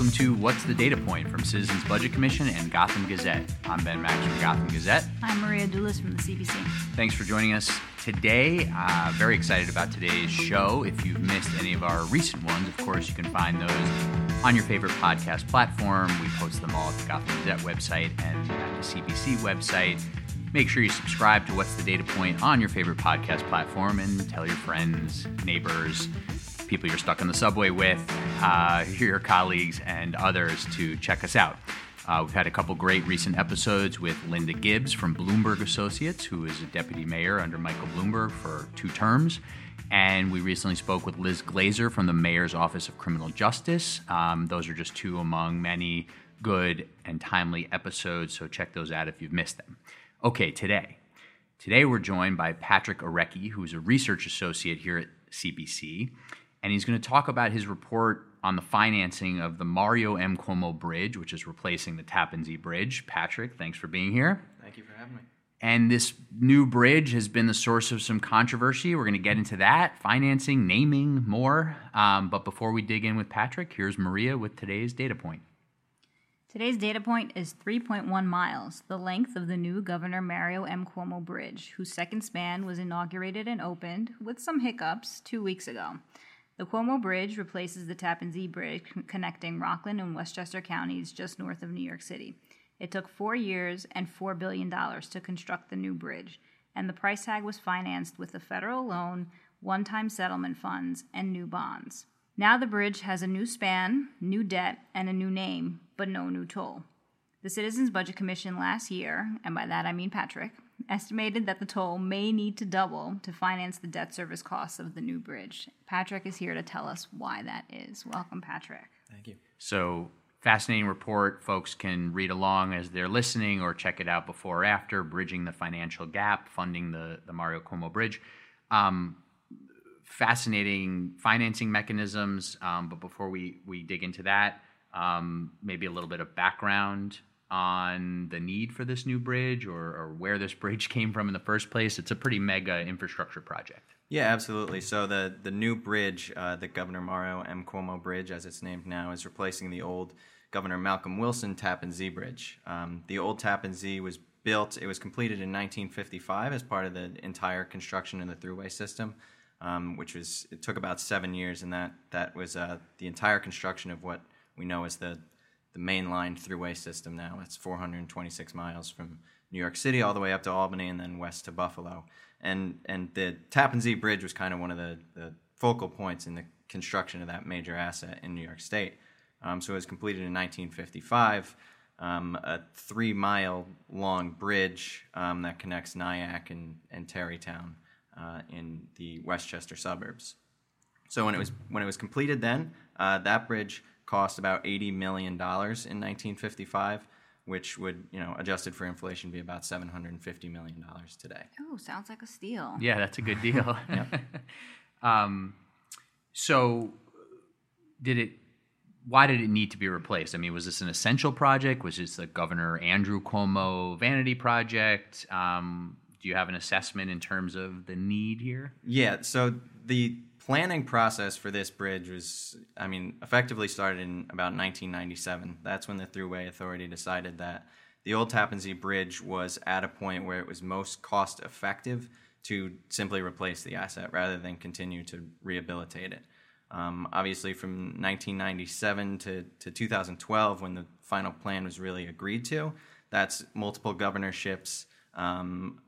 Welcome to What's the Data Point from Citizens Budget Commission and Gotham Gazette. I'm Ben Max from Gotham Gazette. I'm Maria Doulis from the CBC. Thanks for joining us today. Uh, very excited about today's show. If you've missed any of our recent ones, of course, you can find those on your favorite podcast platform. We post them all at the Gotham Gazette website and at the CBC website. Make sure you subscribe to What's the Data Point on your favorite podcast platform and tell your friends, neighbors, people you're stuck on the subway with, uh, your colleagues, and others to check us out. Uh, we've had a couple great recent episodes with Linda Gibbs from Bloomberg Associates, who is a deputy mayor under Michael Bloomberg for two terms. And we recently spoke with Liz Glazer from the Mayor's Office of Criminal Justice. Um, those are just two among many good and timely episodes, so check those out if you've missed them. Okay, today. Today we're joined by Patrick Orecki, who's a research associate here at CBC, and he's going to talk about his report on the financing of the Mario M. Cuomo Bridge, which is replacing the Tappan Zee Bridge. Patrick, thanks for being here. Thank you for having me. And this new bridge has been the source of some controversy. We're going to get into that, financing, naming, more. Um, but before we dig in with Patrick, here's Maria with today's data point. Today's data point is 3.1 miles, the length of the new Governor Mario M. Cuomo Bridge, whose second span was inaugurated and opened, with some hiccups, two weeks ago. The Cuomo Bridge replaces the Tappan Zee Bridge connecting Rockland and Westchester counties just north of New York City. It took four years and $4 billion to construct the new bridge, and the price tag was financed with a federal loan, one time settlement funds, and new bonds. Now the bridge has a new span, new debt, and a new name, but no new toll. The Citizens Budget Commission last year, and by that I mean Patrick, estimated that the toll may need to double to finance the debt service costs of the new bridge. Patrick is here to tell us why that is. Welcome, Patrick. Thank you. So, fascinating report. Folks can read along as they're listening or check it out before or after, bridging the financial gap, funding the, the Mario Cuomo Bridge. Um, fascinating financing mechanisms. Um, but before we, we dig into that, um, maybe a little bit of background on the need for this new bridge or, or, where this bridge came from in the first place. It's a pretty mega infrastructure project. Yeah, absolutely. So the the new bridge, uh, the Governor Mario M. Cuomo Bridge, as it's named now, is replacing the old Governor Malcolm Wilson Tappan Zee Bridge. Um, the old Tappan Zee was built; it was completed in 1955 as part of the entire construction of the thruway system. Um, which was it took about seven years, and that that was uh, the entire construction of what we know as the the mainline thruway system now. It's 426 miles from New York City all the way up to Albany and then west to Buffalo. And and the Tappan Zee Bridge was kind of one of the, the focal points in the construction of that major asset in New York State. Um, so it was completed in 1955. Um, a three mile long bridge um, that connects Nyack and, and Tarrytown uh, in the Westchester suburbs. So when it was when it was completed, then uh, that bridge cost about $80 million in 1955 which would, you know, adjusted for inflation, be about seven hundred and fifty million dollars today. Oh, sounds like a steal. Yeah, that's a good deal. um, so, did it? Why did it need to be replaced? I mean, was this an essential project? Was this the Governor Andrew Cuomo vanity project? Um, do you have an assessment in terms of the need here? Yeah. So the planning process for this bridge was, I mean, effectively started in about 1997. That's when the Thruway Authority decided that the old Tappan Zee Bridge was at a point where it was most cost effective to simply replace the asset rather than continue to rehabilitate it. Um, obviously, from 1997 to, to 2012, when the final plan was really agreed to, that's multiple governorships. Um,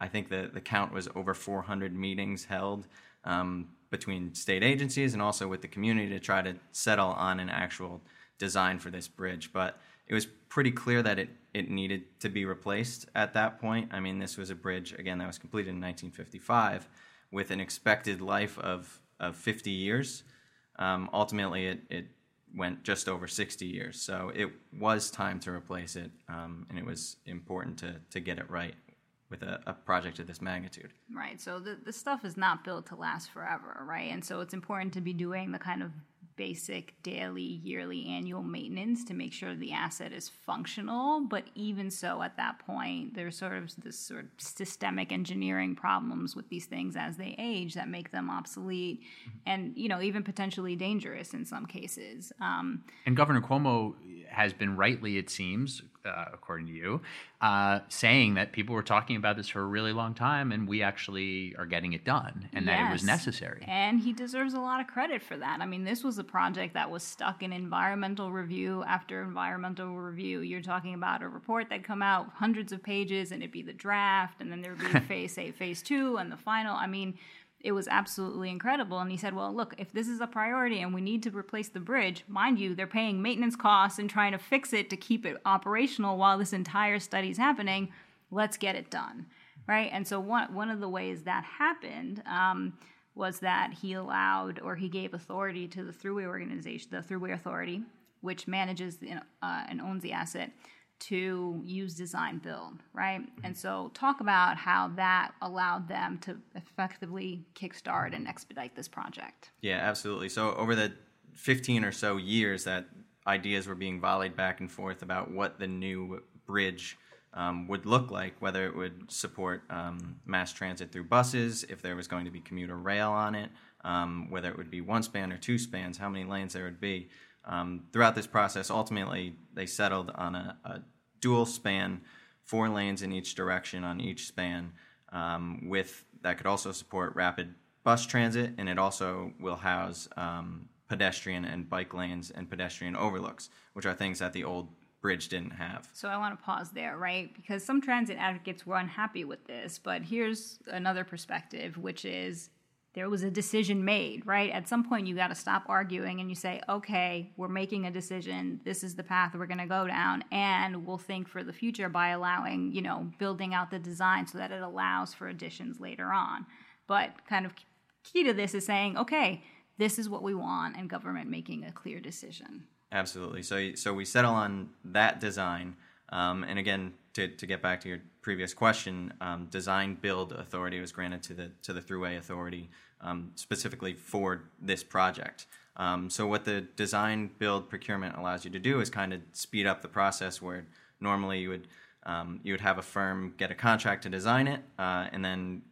I think the, the count was over 400 meetings held. Um, between state agencies and also with the community to try to settle on an actual design for this bridge. But it was pretty clear that it, it needed to be replaced at that point. I mean, this was a bridge, again, that was completed in 1955 with an expected life of, of 50 years. Um, ultimately, it, it went just over 60 years. So it was time to replace it, um, and it was important to, to get it right with a, a, project of this magnitude. Right. So the, the stuff is not built to last forever, right? And so it's important to be doing the kind of basic daily, yearly, annual maintenance to make sure the asset is functional. But even so, at that point, there's sort of this sort of systemic engineering problems with these things as they age that make them obsolete and, you know, even potentially dangerous in some cases. Um, and Governor Cuomo has been rightly, it seems, uh, according to you, uh, saying that people were talking about this for a really long time and we actually are getting it done and yes. that it was necessary. And he deserves a lot of credit for that. I mean, this was a project that was stuck in environmental review after environmental review. You're talking about a report that come out hundreds of pages and it'd be the draft and then there would be phase A, phase two and the final. I mean, it was absolutely incredible. And he said, Well, look, if this is a priority and we need to replace the bridge, mind you, they're paying maintenance costs and trying to fix it to keep it operational while this entire study is happening. Let's get it done. Right. And so, one, one of the ways that happened um, was that he allowed or he gave authority to the Thruway organization, the Thruway Authority, which manages uh, and owns the asset to use design build, right? And so talk about how that allowed them to effectively kickstart and expedite this project. Yeah, absolutely. So over the 15 or so years that ideas were being volleyed back and forth about what the new bridge um, would look like, whether it would support um, mass transit through buses, if there was going to be commuter rail on it, um, whether it would be one span or two spans, how many lanes there would be. Um, throughout this process, ultimately, they settled on a, a, dual span, four lanes in each direction on each span, um, with that could also support rapid bus transit, and it also will house um, pedestrian and bike lanes and pedestrian overlooks, which are things that the old bridge didn't have. So I want to pause there, right? Because some transit advocates were unhappy with this, but here's another perspective, which is there was a decision made, right? At some point, you got to stop arguing and you say, okay, we're making a decision. This is the path we're going to go down. And we'll think for the future by allowing, you know, building out the design so that it allows for additions later on. But kind of key to this is saying, okay, this is what we want, and government making a clear decision. Absolutely. So, so we settle on that design. Um, and again, to, to get back to your previous question, um, design build authority was granted to the to the Thruway Authority um, specifically for this project. Um, so what the design build procurement allows you to do is kind of speed up the process where normally you would um, you would have a firm get a contract to design it uh, and then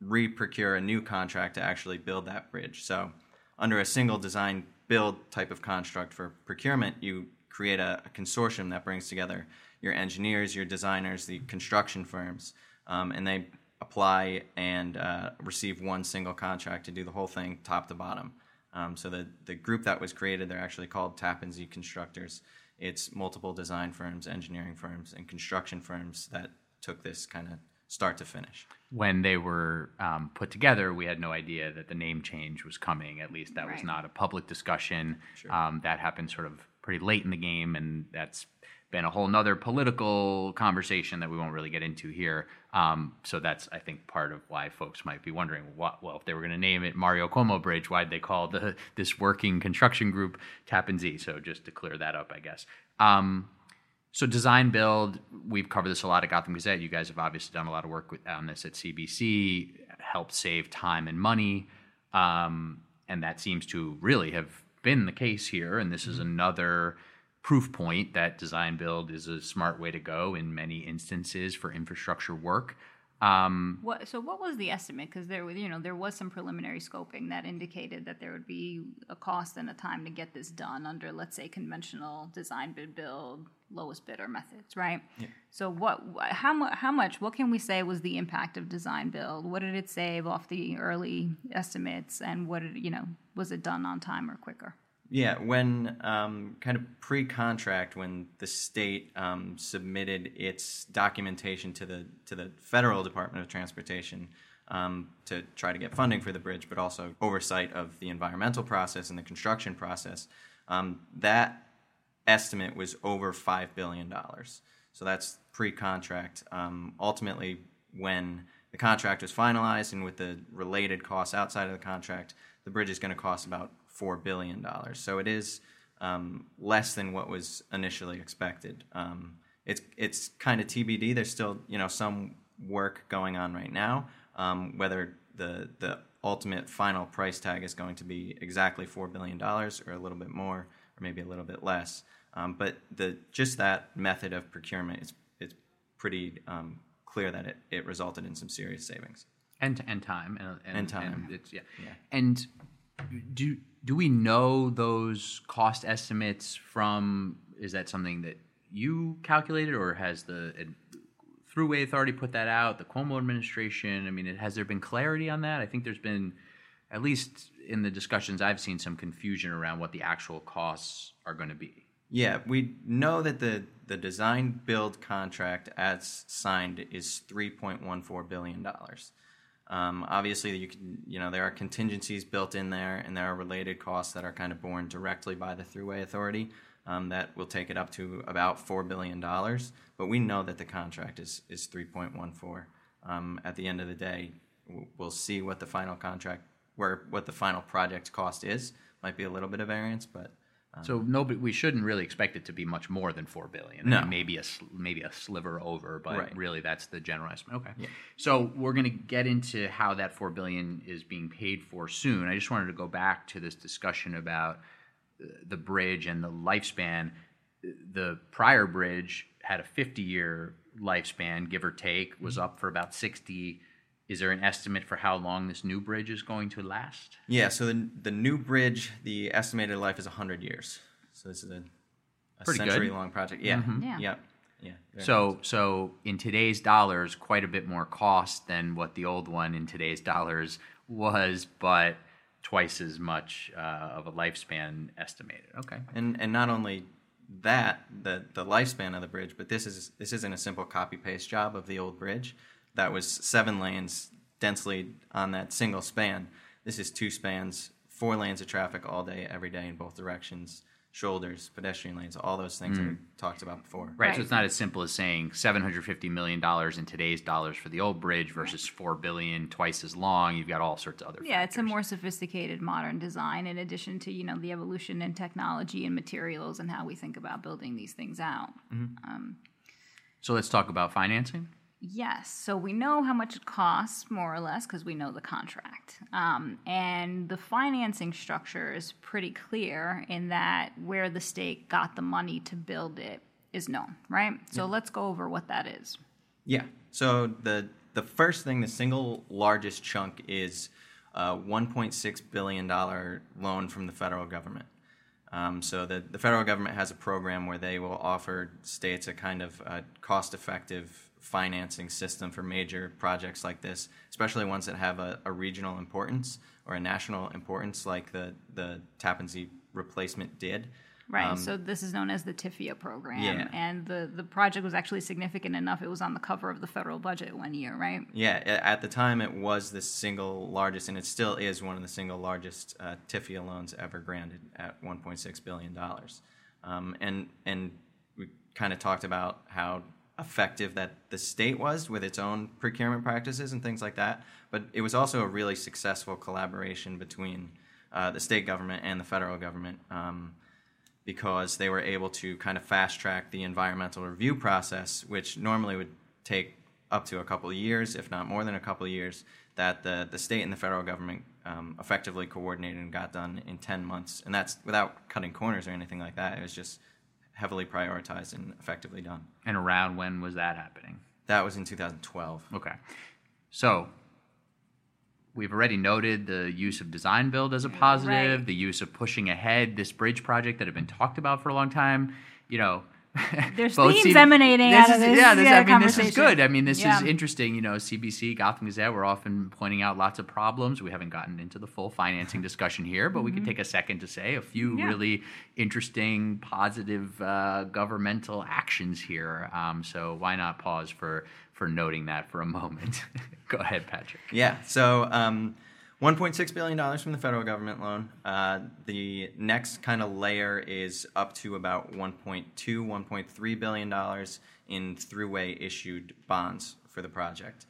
re-procure a new contract to actually build that bridge. So under a single design build type of construct for procurement, you create a, a consortium that brings together your engineers, your designers, the construction firms, um, and they apply and uh, receive one single contract to do the whole thing top to bottom. Um, so the, the group that was created, they're actually called Tappan Zee Constructors. It's multiple design firms, engineering firms, and construction firms that took this kind of start to finish. When they were um, put together, we had no idea that the name change was coming. At least that right. was not a public discussion. Sure. Um, that happened sort of pretty late in the game, and that's been a whole nother political conversation that we won't really get into here. Um, so that's, I think, part of why folks might be wondering, what, well, if they were going to name it Mario Cuomo Bridge, why'd they call the this working construction group Tappan Zee? So just to clear that up, I guess. Um, so design build, we've covered this a lot at Gotham Gazette. You guys have obviously done a lot of work with, on this at CBC, helped save time and money, um, and that seems to really have been the case here. And this is mm-hmm. another proof point that design build is a smart way to go in many instances for infrastructure work. Um, what, so what was the estimate? Because there, you know, there was some preliminary scoping that indicated that there would be a cost and a time to get this done under, let's say, conventional design bid build lowest bidder methods, right? Yeah. So what, how much, how much, what can we say was the impact of design build? What did it save off the early estimates, and what did you know, was it done on time or quicker? Yeah, when um, kind of pre-contract, when the state um, submitted its documentation to the to the federal Department of Transportation um, to try to get funding for the bridge, but also oversight of the environmental process and the construction process, um, that estimate was over five billion dollars. So that's pre-contract. Um, ultimately, when the contract was finalized and with the related costs outside of the contract, the bridge is going to cost about four billion dollars. So it is um, less than what was initially expected. Um, it's it's kind of TBD. There's still you know some work going on right now. Um, whether the the ultimate final price tag is going to be exactly four billion dollars, or a little bit more, or maybe a little bit less. Um, but the just that method of procurement is it's pretty um, clear that it, it resulted in some serious savings. and and time and, and, And time. and it's yeah. Yeah. And do do we know those cost estimates from? Is that something that you calculated, or has the Thruway Authority put that out? The Cuomo administration. I mean, has there been clarity on that? I think there's been, at least in the discussions I've seen, some confusion around what the actual costs are going to be. Yeah, we know that the, the design build contract as signed is three point one four billion dollars. Um, obviously, you can you know there are contingencies built in there, and there are related costs that are kind of borne directly by the Thruway Authority um, that will take it up to about four billion dollars. But we know that the contract is is three point one four. Um, at the end of the day, we'll see what the final contract where what the final project cost is. Might be a little bit of variance, but So nobody, we shouldn't really expect it to be much more than four billion. I mean, maybe a maybe a sliver over, but Right. really that's the general estimate. Okay. So we're going to get into how that four billion is being paid for soon. I just wanted to go back to this discussion about uh, the bridge and the lifespan. The prior bridge had a 50 year lifespan, give or take, was Mm-hmm. up for about 60. Is there an estimate for how long this new bridge is going to last? Yeah, so the, the new bridge, the estimated life is 100 years. So this is a, a Pretty good. Mm-hmm. long project. Yeah. Yeah. Yeah. Yeah. very So, so in today's dollars, quite a bit more cost than what the old one in today's dollars was, but twice as much uh, of a lifespan estimated. Okay. and and not only that the the lifespan of the bridge but this is this isn't a simple copy paste job of the old bridge that was seven lanes densely on that single span this is two spans four lanes of traffic all day every day in both directions shoulders pedestrian lanes all those things that we talked about before Mm. Right, Right. So it's not as simple as saying seven hundred fifty million dollars in today's dollars for the old bridge versus four billion, twice as long. You've got all sorts of other. Yeah, it's a more sophisticated modern design in addition to, you know, the evolution in technology and materials and how we think about building these things out. So let's talk about financing. Yes, so we know how much it costs, more or less, because we know the contract. Um, and the financing structure is pretty clear in that where the state got the money to build it is known, right? So let's go over what that is. Yeah. So the the first thing, the single largest chunk is a 1.6 billion dollar loan from the federal government. Um, so the the federal government has a program where they will offer states a kind of uh, cost effective financing system for major projects like this, especially ones that have a, a regional importance or a national importance, like the the Tappan Zee replacement did. Right. so this is known as the TIFIA program. Yeah. And the, the project was actually significant enough. It was on the cover of the federal budget one year, right? Yeah, at the time it was the single largest, and it still is one of the single largest uh, TIFIA loans ever granted at 1.6 billion dollars. Um, and and we kind of talked about how effective that the state was with its own procurement practices and things like that. But it was also a really successful collaboration between uh, the state government and the federal government. Um, because they were able to kind of fast track the environmental review process, which normally would take up to a couple of years, if not more than a couple of years, that the, the state and the federal government um, effectively coordinated and got done in 10 months. And that's without cutting corners or anything like that. It was just heavily prioritized and effectively done. And around when was that happening? That was in 2012. Okay. So we've already noted the use of design build as a positive, Right. the use of pushing ahead this bridge project that had been talked about for a long time. You know, There's themes emanating this out of this, Yeah, this, yeah, I mean, this is good. I mean, this Yeah. is interesting. You know, CBC, Gotham Gazette, we're often pointing out lots of problems. We haven't gotten into the full financing discussion here, but we can take a second to say a few Mm-hmm. Yeah. really interesting, positive uh, governmental actions here. Um, so why not pause for for noting that for a moment? Go ahead, Patrick. Yeah. So, um, 1.6 billion dollars from the federal government loan. Uh, the next kind of layer is up to about 1.2, 1.3 billion dollars in Thruway issued bonds for the project.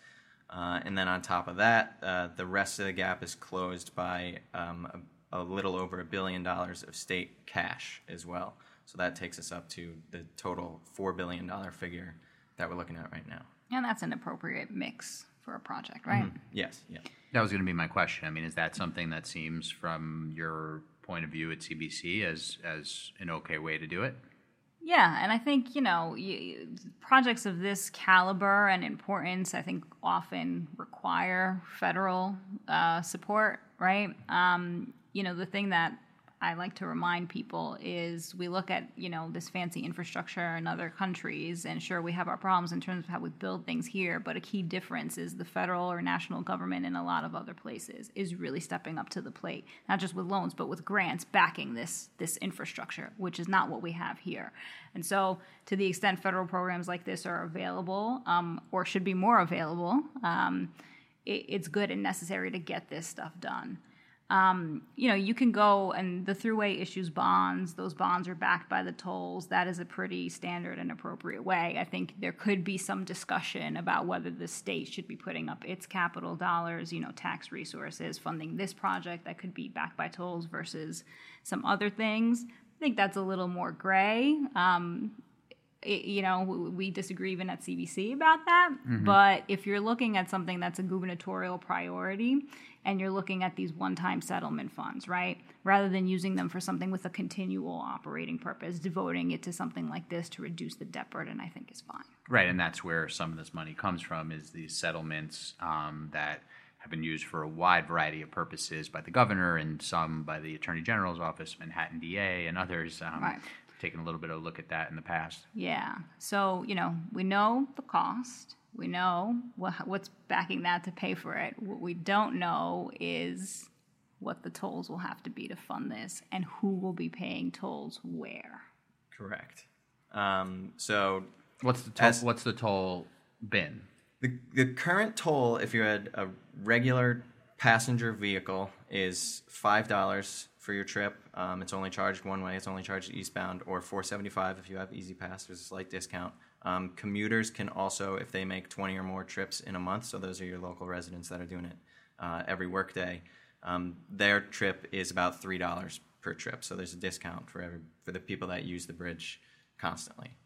Uh, and then on top of that, uh, the rest of the gap is closed by um, a, a little over a billion dollars of state cash as well. So that takes us up to the total $4 billion figure that we're looking at right now. And that's an appropriate mix for a project, right? Yes, yeah. That was going to be my question. I mean, is that something that seems, from your point of view at CBC, as as an okay way to do it? Yeah, and I think you know you, projects of this caliber and importance, I think, often require federal uh, support, right? Um, you know, the thing that I like to remind people is we look at you know this fancy infrastructure in other countries, and sure we have our problems in terms of how we build things here, but a key difference is the federal or national government in a lot of other places is really stepping up to the plate, not just with loans but with grants backing this this infrastructure, which is not what we have here. And so, to the extent federal programs like this are available um, or should be more available, um, it, it's good and necessary to get this stuff done um, you know, you can go and the Thruway issues bonds. Those bonds are backed by the tolls. That is a pretty standard and appropriate way. I think there could be some discussion about whether the state should be putting up its capital dollars, you know, tax resources, funding this project that could be backed by tolls versus some other things. I think that's a little more gray. Um, it, you know, we disagree even at CBC about that. Mm-hmm. But if you're looking at something that's a gubernatorial priority and you're looking at these one time settlement funds, right, rather than using them for something with a continual operating purpose, devoting it to something like this to reduce the debt burden, I think is fine. Right. And that's where some of this money comes from is these settlements um, that have been used for a wide variety of purposes by the governor and some by the attorney general's office, Manhattan DA, and others. Um, right taken a little bit of a look at that in the past. Yeah. So, you know, we know the cost. We know what, what's backing that to pay for it. What we don't know is what the tolls will have to be to fund this and who will be paying tolls where. Correct. Um, so, what's the toll, as, what's the toll been? The, the current toll, if you had a regular passenger vehicle, is five dollars for your trip. Um, it's only charged one way. It's only charged eastbound, or 475 if you have E-ZPass. There's a slight discount. Um, commuters can also, if they make 20 or more trips in a month, so those are your local residents that are doing it uh, every workday. Um, their trip is about three dollars per trip, so there's a discount for every for the people that use the bridge constantly.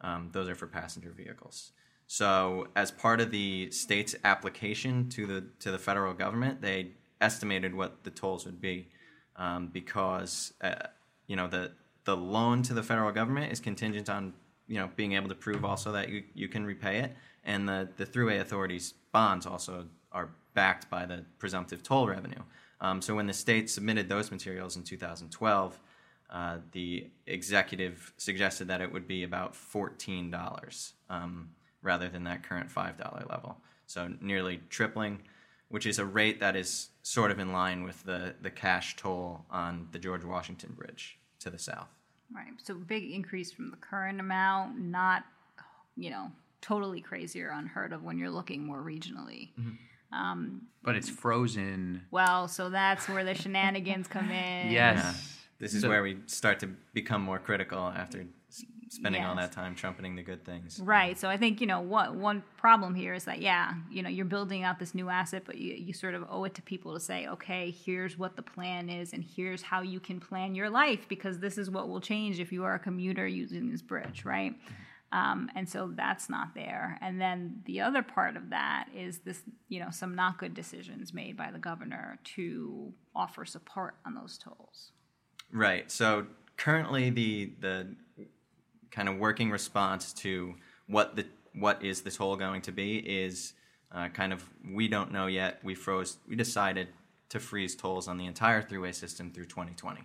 Um, those are for passenger vehicles. So, as part of the state's application to the to the federal government, they estimated what the tolls would be um, because uh, you know the the loan to the federal government is contingent on you know being able to prove also that you, you can repay it, and the the Thruway authorities bonds also are backed by the presumptive toll revenue. Um, so when the state submitted those materials in 2012, uh, the executive suggested that it would be about fourteen dollars um, rather than that current five dollar level. So nearly tripling which is a rate that is sort of in line with the, the cash toll on the George Washington Bridge to the south. Right. So big increase from the current amount, not, you know, totally crazy or unheard of when you're looking more regionally. Mm-hmm. Um, but it's frozen. Well, so that's where the shenanigans come in. Yes. Yeah. This is so, where we start to become more critical after spending yes. all that time trumpeting the good things. Right. So I think you know what one problem here is that yeah, you know you're building out this new asset, but you you sort of owe it to people to say, okay, here's what the plan is, and here's how you can plan your life because this is what will change if you are a commuter using this bridge, right? Um, and so that's not there. And then the other part of that is this, you know, some not good decisions made by the governor to offer support on those tolls. Right. So currently, the the kind of working response to what the what is the toll going to be is uh, kind of we don't know yet. We froze. We decided to freeze tolls on the entire Thruway system through 2020.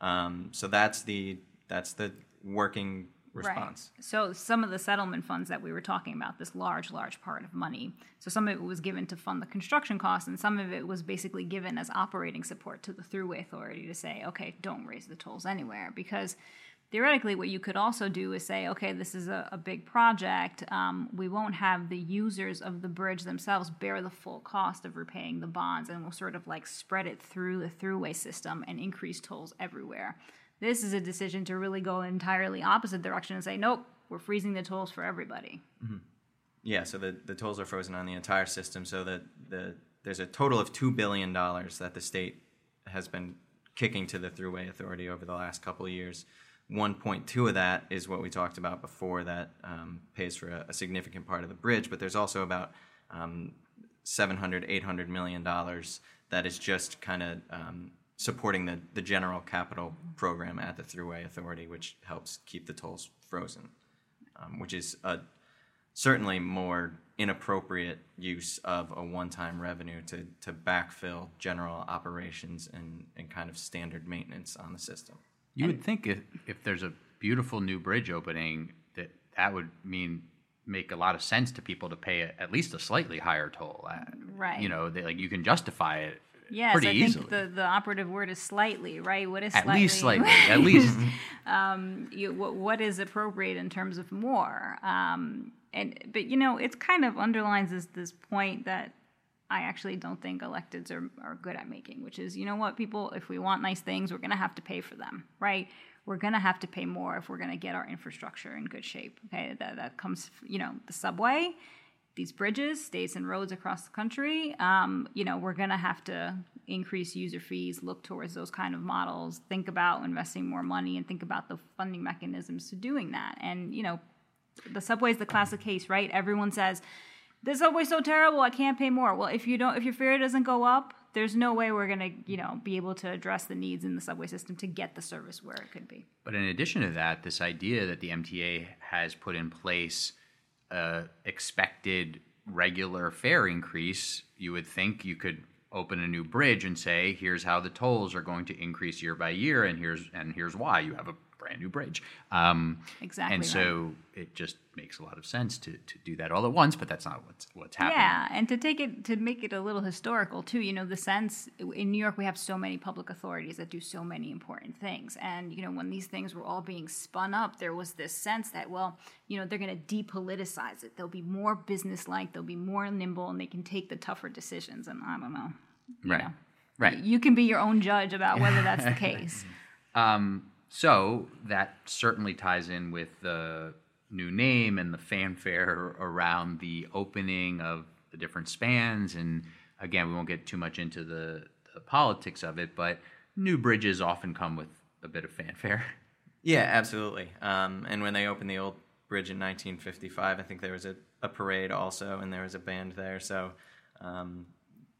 Um, so that's the that's the working response. Right. So some of the settlement funds that we were talking about, this large, large part of money. So some of it was given to fund the construction costs, and some of it was basically given as operating support to the Thruway Authority to say, okay, don't raise the tolls anywhere because theoretically, what you could also do is say, okay, this is a, a big project. Um, we won't have the users of the bridge themselves bear the full cost of repaying the bonds, and we'll sort of like spread it through the Thruway system and increase tolls everywhere. This is a decision to really go entirely opposite direction and say, nope, we're freezing the tolls for everybody. Mm-hmm. Yeah, so the, the tolls are frozen on the entire system, so that the there's a total of two billion dollars that the state has been kicking to the Thruway Authority over the last couple of years. 1.2 of that is what we talked about before that um, pays for a, a, significant part of the bridge, but there's also about um, 700, 800 million dollars that is just kind of um, supporting the, the general capital program at the Thruway Authority, which helps keep the tolls frozen, um, which is a certainly more inappropriate use of a one-time revenue to, to backfill general operations and, and kind of standard maintenance on the system. You would think if, if there's a beautiful new bridge opening, that that would mean make a lot of sense to people to pay a, at least a slightly higher toll. Uh, Right. You know, they, like you can justify it Yes, pretty I easily. think the, the operative word is slightly, right? What is at slightly? least slightly. At least. you, what, what is appropriate in terms of more? Um, and but you know, it's kind of underlines this this point that I actually don't think electeds are, are good at making, which is, you know what, people, if we want nice things, we're going to have to pay for them, right? We're going to have to pay more if we're going to get our infrastructure in good shape. Okay, that, that comes, you know, the subway, these bridges, states and roads across the country. Um, you know, we're going to have to increase user fees, look towards those kind of models, think about investing more money, and think about the funding mechanisms to doing that. And you know, the subway is the classic case, right? Everyone says the subway's so terrible, I can't pay more. Well, if you don't, if your fare doesn't go up, there's no way we're gonna, you know, be able to address the needs in the subway system to get the service where it could be. But in addition to that, this idea that the MTA has put in place a expected regular fare increase, you would think you could open a new bridge and say, here's how the tolls are going to increase year by year, and here's and here's why you have a brand new bridge. Um, Exactly And so it just makes a lot of sense to, to do that all at once, but that's not what's what's happening. Yeah, and to take it to make it a little historical too, you know, the sense in New York we have so many public authorities that do so many important things. And you know, when these things were all being spun up, there was this sense that well, you know, they're going to depoliticize it. They'll be more business-like, they'll be more nimble and they can take the tougher decisions and I don't know. Right. know. Right. You can be your own judge about whether that's the case. So that certainly ties in with the new name and the fanfare around the opening of the different spans. And again, we won't get too much into the, the politics of it, but new bridges often come with a bit of fanfare. Yeah, absolutely. Um, and when they opened the old bridge in 1955, I think there was a, a parade also, and there was a band there. So um,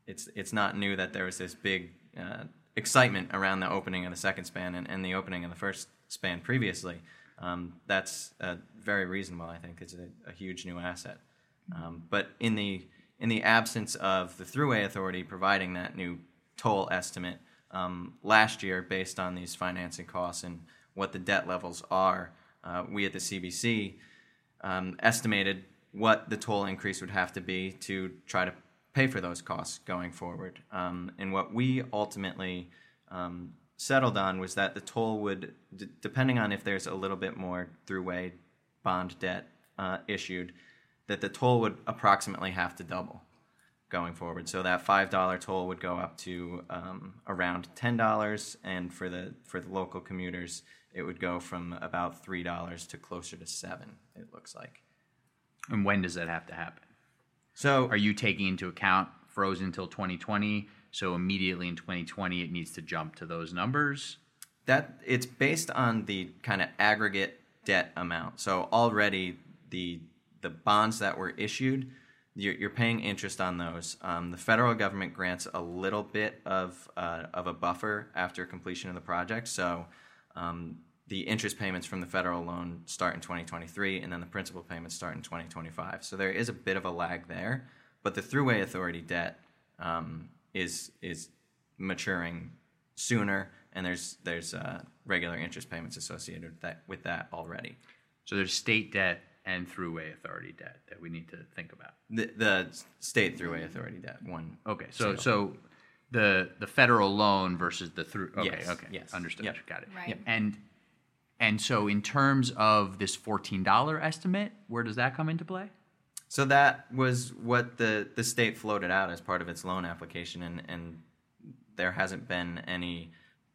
it's it's not new that there was this big uh, excitement around the opening of the second span and, and the opening of the first span previously. Um, that's uh, very reasonable. I think it's a, a huge new asset. Um, but in the in the absence of the Thruway Authority providing that new toll estimate um, last year, based on these financing costs and what the debt levels are, uh, we at the CBC um, estimated what the toll increase would have to be to try to pay for those costs going forward. Um, and what we ultimately um, settled on was that the toll would, d- depending on if there's a little bit more Thruway bond debt uh, issued, that the toll would approximately have to double going forward. So that five dollar toll would go up to um, around ten dollars, and for the for the local commuters, it would go from about three dollars to closer to seven. It looks like. And when does that have to happen? So Are you taking into account frozen until 2020? So immediately in 2020, it needs to jump to those numbers? that it's based on the kind of aggregate debt amount. So already the the bonds that were issued, you're, you're paying interest on those. Um, the federal government grants a little bit of uh, of a buffer after completion of the project. So um, the interest payments from the federal loan start in 2023, and then the principal payments start in 2025. So there is a bit of a lag there, but the Thruway Authority debt um, is is maturing sooner, and there's there's uh, regular interest payments associated with that with that already. So there's state debt and Thruway authority debt that we need to think about. The, the state Thruway Authority debt one. Okay, so single. so the the federal loan versus the through. Okay, Yes, okay, yes, understood. yep. Got it. Right. Yep. And and so in terms of this fourteen dollar estimate, where does that come into play? So that was what the, the state floated out as part of its loan application, and, and there hasn't been any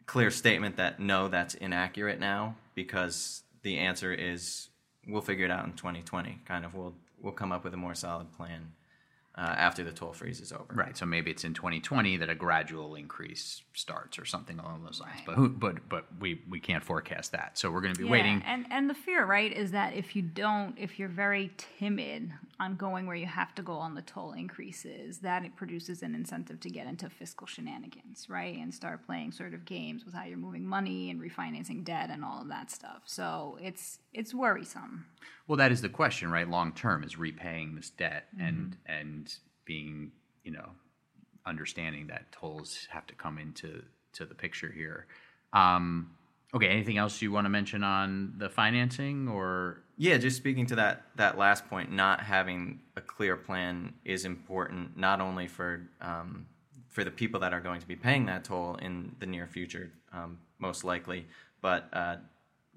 clear statement that no, that's inaccurate now, because the answer is we'll figure it out in 2020. Kind of, we'll we'll come up with a more solid plan uh, after the toll freeze is over. Right. So maybe it's in 2020 that a gradual increase starts or something along those lines. But who, but but we we can't forecast that. So we're going to be Yeah, waiting. And and the fear, right, is that if you don't, if you're very timid on going where you have to go on the toll increases, that it produces an incentive to get into fiscal shenanigans, right, and start playing sort of games with how you're moving money and refinancing debt and all of that stuff. So it's it's worrisome. Well, that is the question, right? Long term is repaying this debt and and being, you know, understanding that tolls have to come into to the picture here. Um, okay, anything else you want to mention on the financing or Yeah, just speaking to that that last point, not having a clear plan is important not only for um, for the people that are going to be paying that toll in the near future, um, most likely, but uh,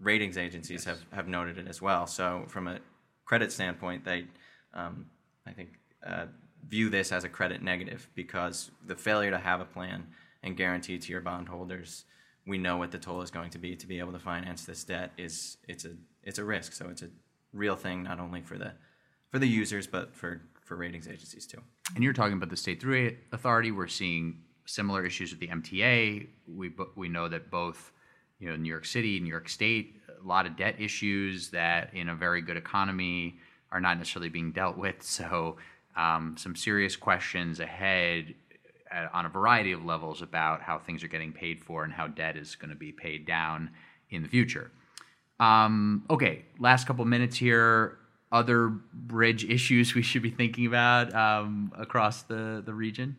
ratings agencies have, have noted it as well. So from a credit standpoint, they um, I think uh, view this as a credit negative because the failure to have a plan and guarantee to your bondholders we know what the toll is going to be to be able to finance this debt is it's a it's a risk. So it's a real thing not only for the for the users but for for ratings agencies too. And you're talking about the state through authority. We're seeing similar issues with the MTA. We we know that both, you know, New York City, New York State, a lot of debt issues that in a very good economy are not necessarily being dealt with. So um, some serious questions ahead uh, on a variety of levels about how things are getting paid for and how debt is going to be paid down in the future. Um, okay, last couple minutes here. Other bridge issues we should be thinking about um, across the, the region?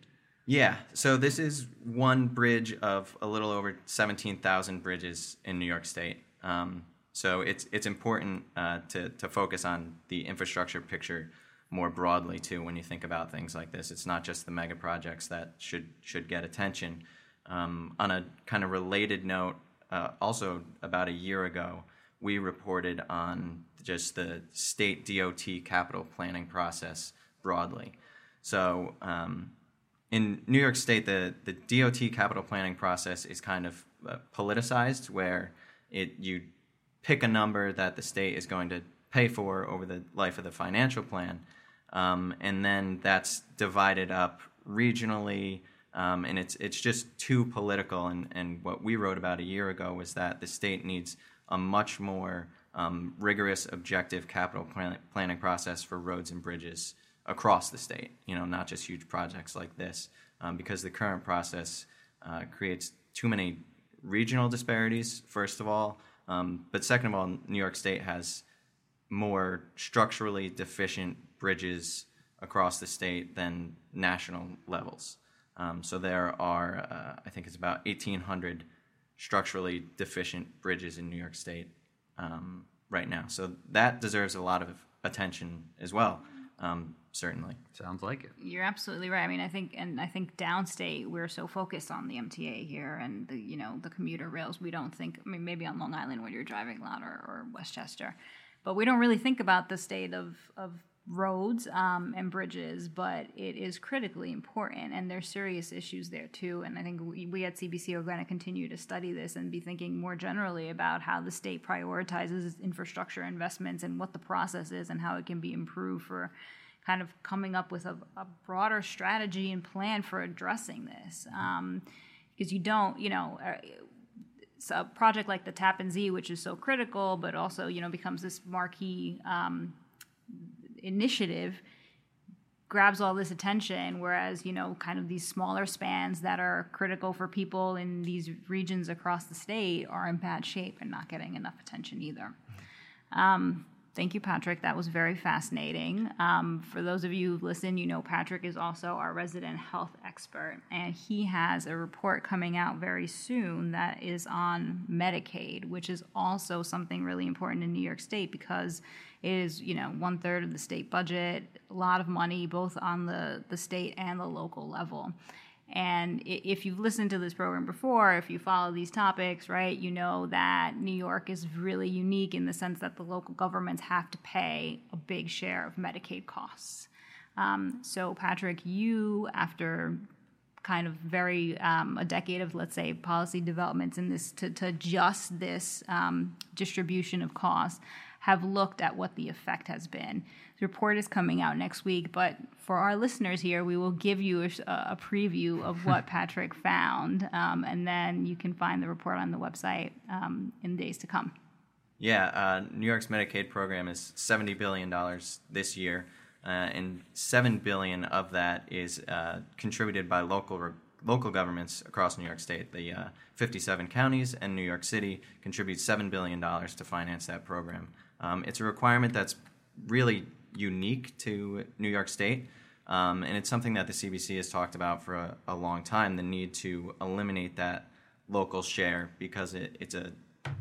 Yeah, so this is one bridge of a little over 17,000 bridges in New York State. Um, so it's it's important uh, to to focus on the infrastructure picture more broadly too when you think about things like this. It's not just the mega projects that should should get attention. Um, on a kind of related note, uh, also about a year ago, we reported on just the state DOT capital planning process broadly. So um, in New York State, the, the DOT capital planning process is kind of uh, politicized, where it you pick a number that the state is going to pay for over the life of the financial plan, um, and then that's divided up regionally, um, and it's it's just too political. And, and what we wrote about a year ago was that the state needs a much more um, rigorous, objective capital plan- planning process for roads and bridges across the state. You know, not just huge projects like this, um, because the current process uh, creates too many regional disparities. First of all, um, but second of all, New York State has more structurally deficient bridges across the state than national levels. Um, so there are, uh, I think it's about 1,800 structurally deficient bridges in New York State um, right now. So that deserves a lot of attention as well, um, certainly. Sounds like it. You're absolutely right. I mean, I think, and I think downstate we're so focused on the MTA here and the you know the commuter rails. We don't think. I mean, maybe on Long Island when you're driving a lot or, or Westchester, but we don't really think about the state of of roads um, and bridges. But it is critically important, and there's serious issues there too. And I think we, we at CBC are going to continue to study this and be thinking more generally about how the state prioritizes its infrastructure investments and what the process is and how it can be improved for kind of coming up with a, a broader strategy and plan for addressing this. Um, because you don't, you know, uh, a project like the Tappan Zee, which is so critical, but also, you know, becomes this marquee um, initiative, grabs all this attention, whereas, you know, kind of these smaller spans that are critical for people in these regions across the state are in bad shape and not getting enough attention either. Um, Thank you, Patrick. That was very fascinating. Um, for those of you who listen, you know Patrick is also our resident health expert, and he has a report coming out very soon that is on Medicaid, which is also something really important in New York State because it is, you know, one third of the state budget, a lot of money both on the, the state and the local level. And if you've listened to this program before, if you follow these topics, right, you know that New York is really unique in the sense that the local governments have to pay a big share of Medicaid costs. Um, so, Patrick, you, after kind of very um, a decade of, let's say, policy developments in this to, to adjust this um, distribution of costs, have looked at what the effect has been. The report is coming out next week, but for our listeners here, we will give you a, a preview of what Patrick found, um, and then you can find the report on the website um, in days to come. Yeah, uh, New York's Medicaid program is seventy billion dollars this year, uh, and seven billion of that is uh, contributed by local re- local governments across New York State. The uh, fifty-seven counties and New York City contribute seven billion dollars to finance that program. Um, it's a requirement that's really unique to New York State. Um, and it's something that the CBC has talked about for a, a long time the need to eliminate that local share because it, it's a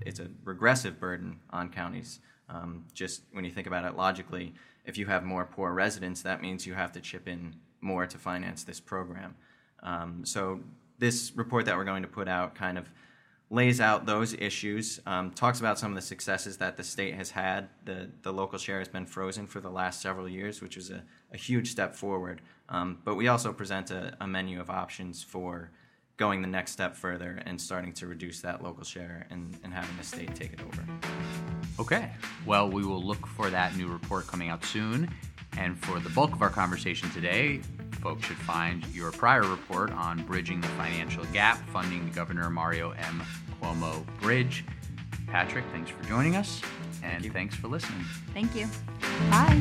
it's a regressive burden on counties. Um, just when you think about it logically, if you have more poor residents, that means you have to chip in more to finance this program. Um, so this report that we're going to put out kind of lays out those issues, um, talks about some of the successes that the state has had. The, the local share has been frozen for the last several years, which is a, a huge step forward. Um, but we also present a, a, menu of options for going the next step further and starting to reduce that local share and, and having the state take it over. Okay. Well, we will look for that new report coming out soon. And for the bulk of our conversation today, folks should find your prior report on bridging the financial gap, funding the Governor Mario M. Cuomo Bridge. Patrick, thanks for joining us, and Thank thanks for listening. Thank you. Bye.